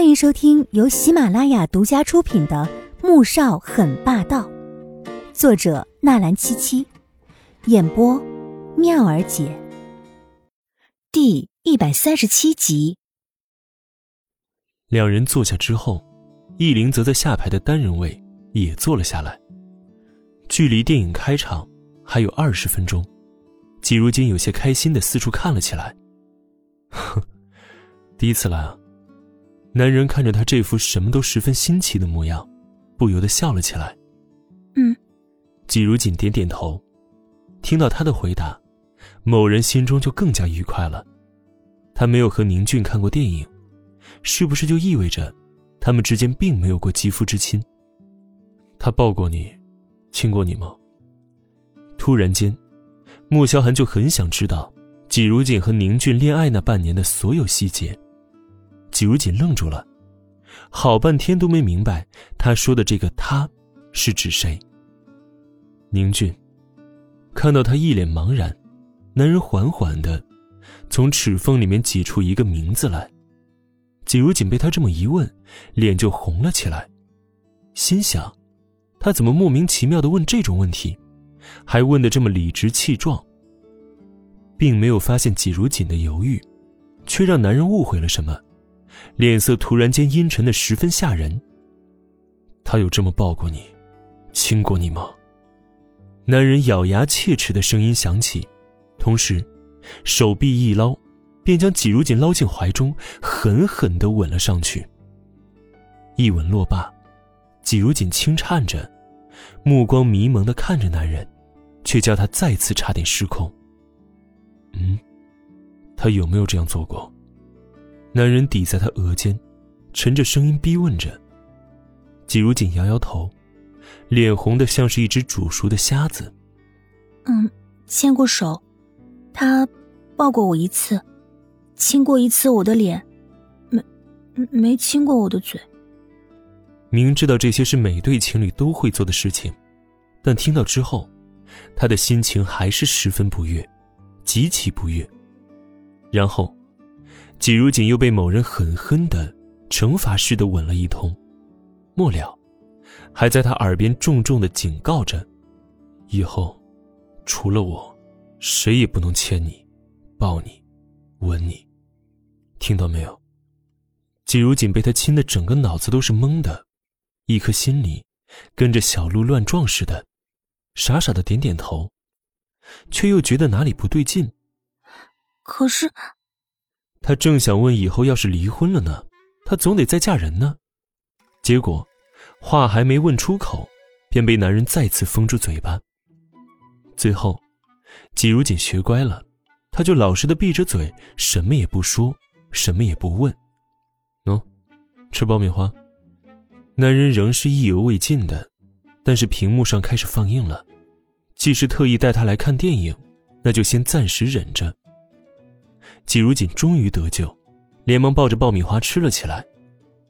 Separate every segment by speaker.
Speaker 1: 欢迎收听由喜马拉雅独家出品的《穆少很霸道》，作者纳兰七七，演播妙儿姐。第一百三十七集。
Speaker 2: 两人坐下之后，易林则在下排的单人位也坐了下来。距离电影开场还有二十分钟，季如锦有些开心的四处看了起来。哼，第一次来啊！男人看着他这副什么都十分新奇的模样，不由得笑了起来。
Speaker 1: 嗯，
Speaker 2: 季如锦点点头。听到他的回答，某人心中就更加愉快了。他没有和宁俊看过电影，是不是就意味着他们之间并没有过肌肤之亲？他抱过你，亲过你吗？突然间，穆萧寒就很想知道季如锦和宁俊恋爱那半年的所有细节。季如锦愣住了，好半天都没明白他说的这个“他”是指谁。宁俊看到他一脸茫然，男人缓缓的从齿缝里面挤出一个名字来。季如锦被他这么一问，脸就红了起来，心想：他怎么莫名其妙的问这种问题，还问的这么理直气壮？并没有发现季如锦的犹豫，却让男人误会了什么。脸色突然间阴沉的十分吓人。他有这么抱过你，亲过你吗？男人咬牙切齿的声音响起，同时，手臂一捞，便将季如锦捞进怀中，狠狠的吻了上去。一吻落罢，季如锦轻颤着，目光迷蒙的看着男人，却叫他再次差点失控。嗯，他有没有这样做过？男人抵在他额间，沉着声音逼问着。季如锦摇摇头，脸红的像是一只煮熟的虾子。
Speaker 1: 嗯，牵过手，他抱过我一次，亲过一次我的脸，没，没亲过我的嘴。
Speaker 2: 明知道这些是每对情侣都会做的事情，但听到之后，他的心情还是十分不悦，极其不悦。然后。季如锦又被某人狠狠的惩罚似的吻了一通，末了，还在他耳边重重的警告着：“以后，除了我，谁也不能牵你、抱你、吻你，听到没有？”季如锦被他亲的整个脑子都是懵的，一颗心里跟着小鹿乱撞似的，傻傻的点点头，却又觉得哪里不对劲。
Speaker 1: 可是。
Speaker 2: 他正想问以后要是离婚了呢，他总得再嫁人呢。结果，话还没问出口，便被男人再次封住嘴巴。最后，季如锦学乖了，他就老实的闭着嘴，什么也不说，什么也不问。喏，吃爆米花。男人仍是意犹未尽的，但是屏幕上开始放映了。既是特意带他来看电影，那就先暂时忍着。季如锦终于得救，连忙抱着爆米花吃了起来。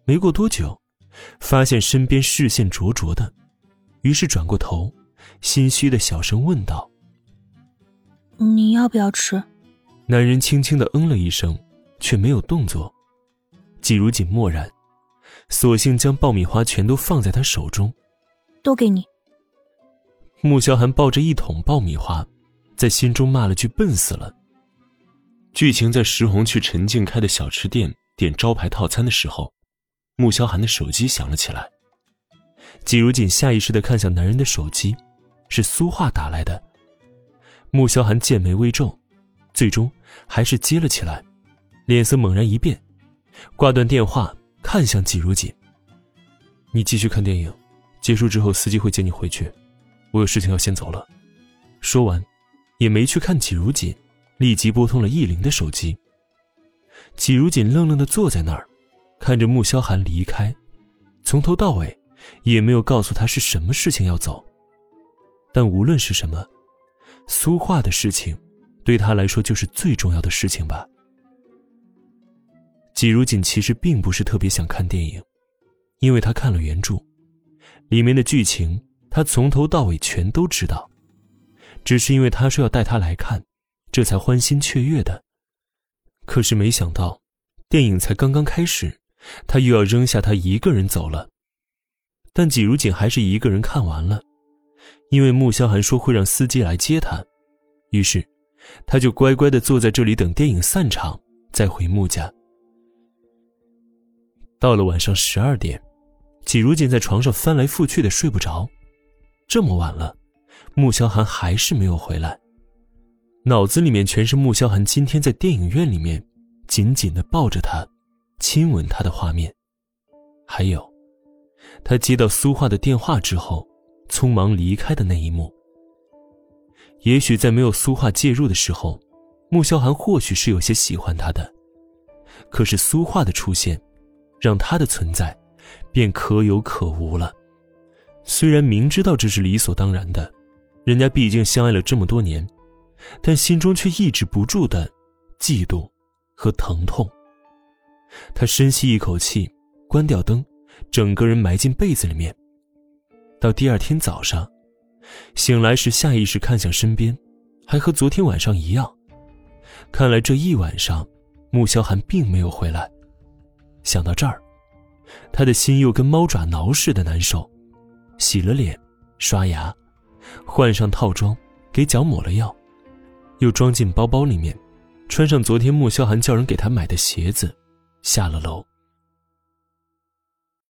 Speaker 2: 没过多久，发现身边视线灼灼的，于是转过头，心虚的小声问道：“
Speaker 1: 你要不要吃？”
Speaker 2: 男人轻轻的嗯了一声，却没有动作。季如锦默然，索性将爆米花全都放在他手中：“
Speaker 1: 都给你。”
Speaker 2: 穆萧寒抱着一桶爆米花，在心中骂了句：“笨死了。”剧情在石红去陈静开的小吃店点招牌套餐的时候，穆萧寒的手机响了起来。季如锦下意识的看向男人的手机，是苏画打来的。穆萧寒剑眉微皱，最终还是接了起来，脸色猛然一变，挂断电话，看向季如锦：“你继续看电影，结束之后司机会接你回去，我有事情要先走了。”说完，也没去看季如锦。立即拨通了易林的手机。季如锦愣愣的坐在那儿，看着穆萧寒离开，从头到尾也没有告诉他是什么事情要走。但无论是什么，苏画的事情，对他来说就是最重要的事情吧。季如锦其实并不是特别想看电影，因为他看了原著，里面的剧情他从头到尾全都知道，只是因为他说要带他来看。这才欢欣雀跃的，可是没想到，电影才刚刚开始，他又要扔下他一个人走了。但季如锦还是一个人看完了，因为穆萧寒说会让司机来接他，于是他就乖乖的坐在这里等电影散场再回穆家。到了晚上十二点，季如锦在床上翻来覆去的睡不着，这么晚了，穆萧寒还是没有回来，脑子里面全是穆萧寒今天在电影院里面紧紧的抱着他，亲吻他的画面，还有。他接到苏画的电话之后，匆忙离开的那一幕。也许在没有苏画介入的时候，穆萧寒或许是有些喜欢他的。可是苏画的出现，让他的存在便可有可无了。虽然明知道这是理所当然的，人家毕竟相爱了这么多年，但心中却抑制不住的嫉妒和疼痛。他深吸一口气，关掉灯。整个人埋进被子里面。到第二天早上，醒来时下意识看向身边，还和昨天晚上一样。看来这一晚上，穆萧寒并没有回来。想到这儿，他的心又跟猫爪挠似的难受。洗了脸，刷牙，换上套装，给脚抹了药，又装进包包里面，穿上昨天穆萧寒叫人给他买的鞋子，下了楼。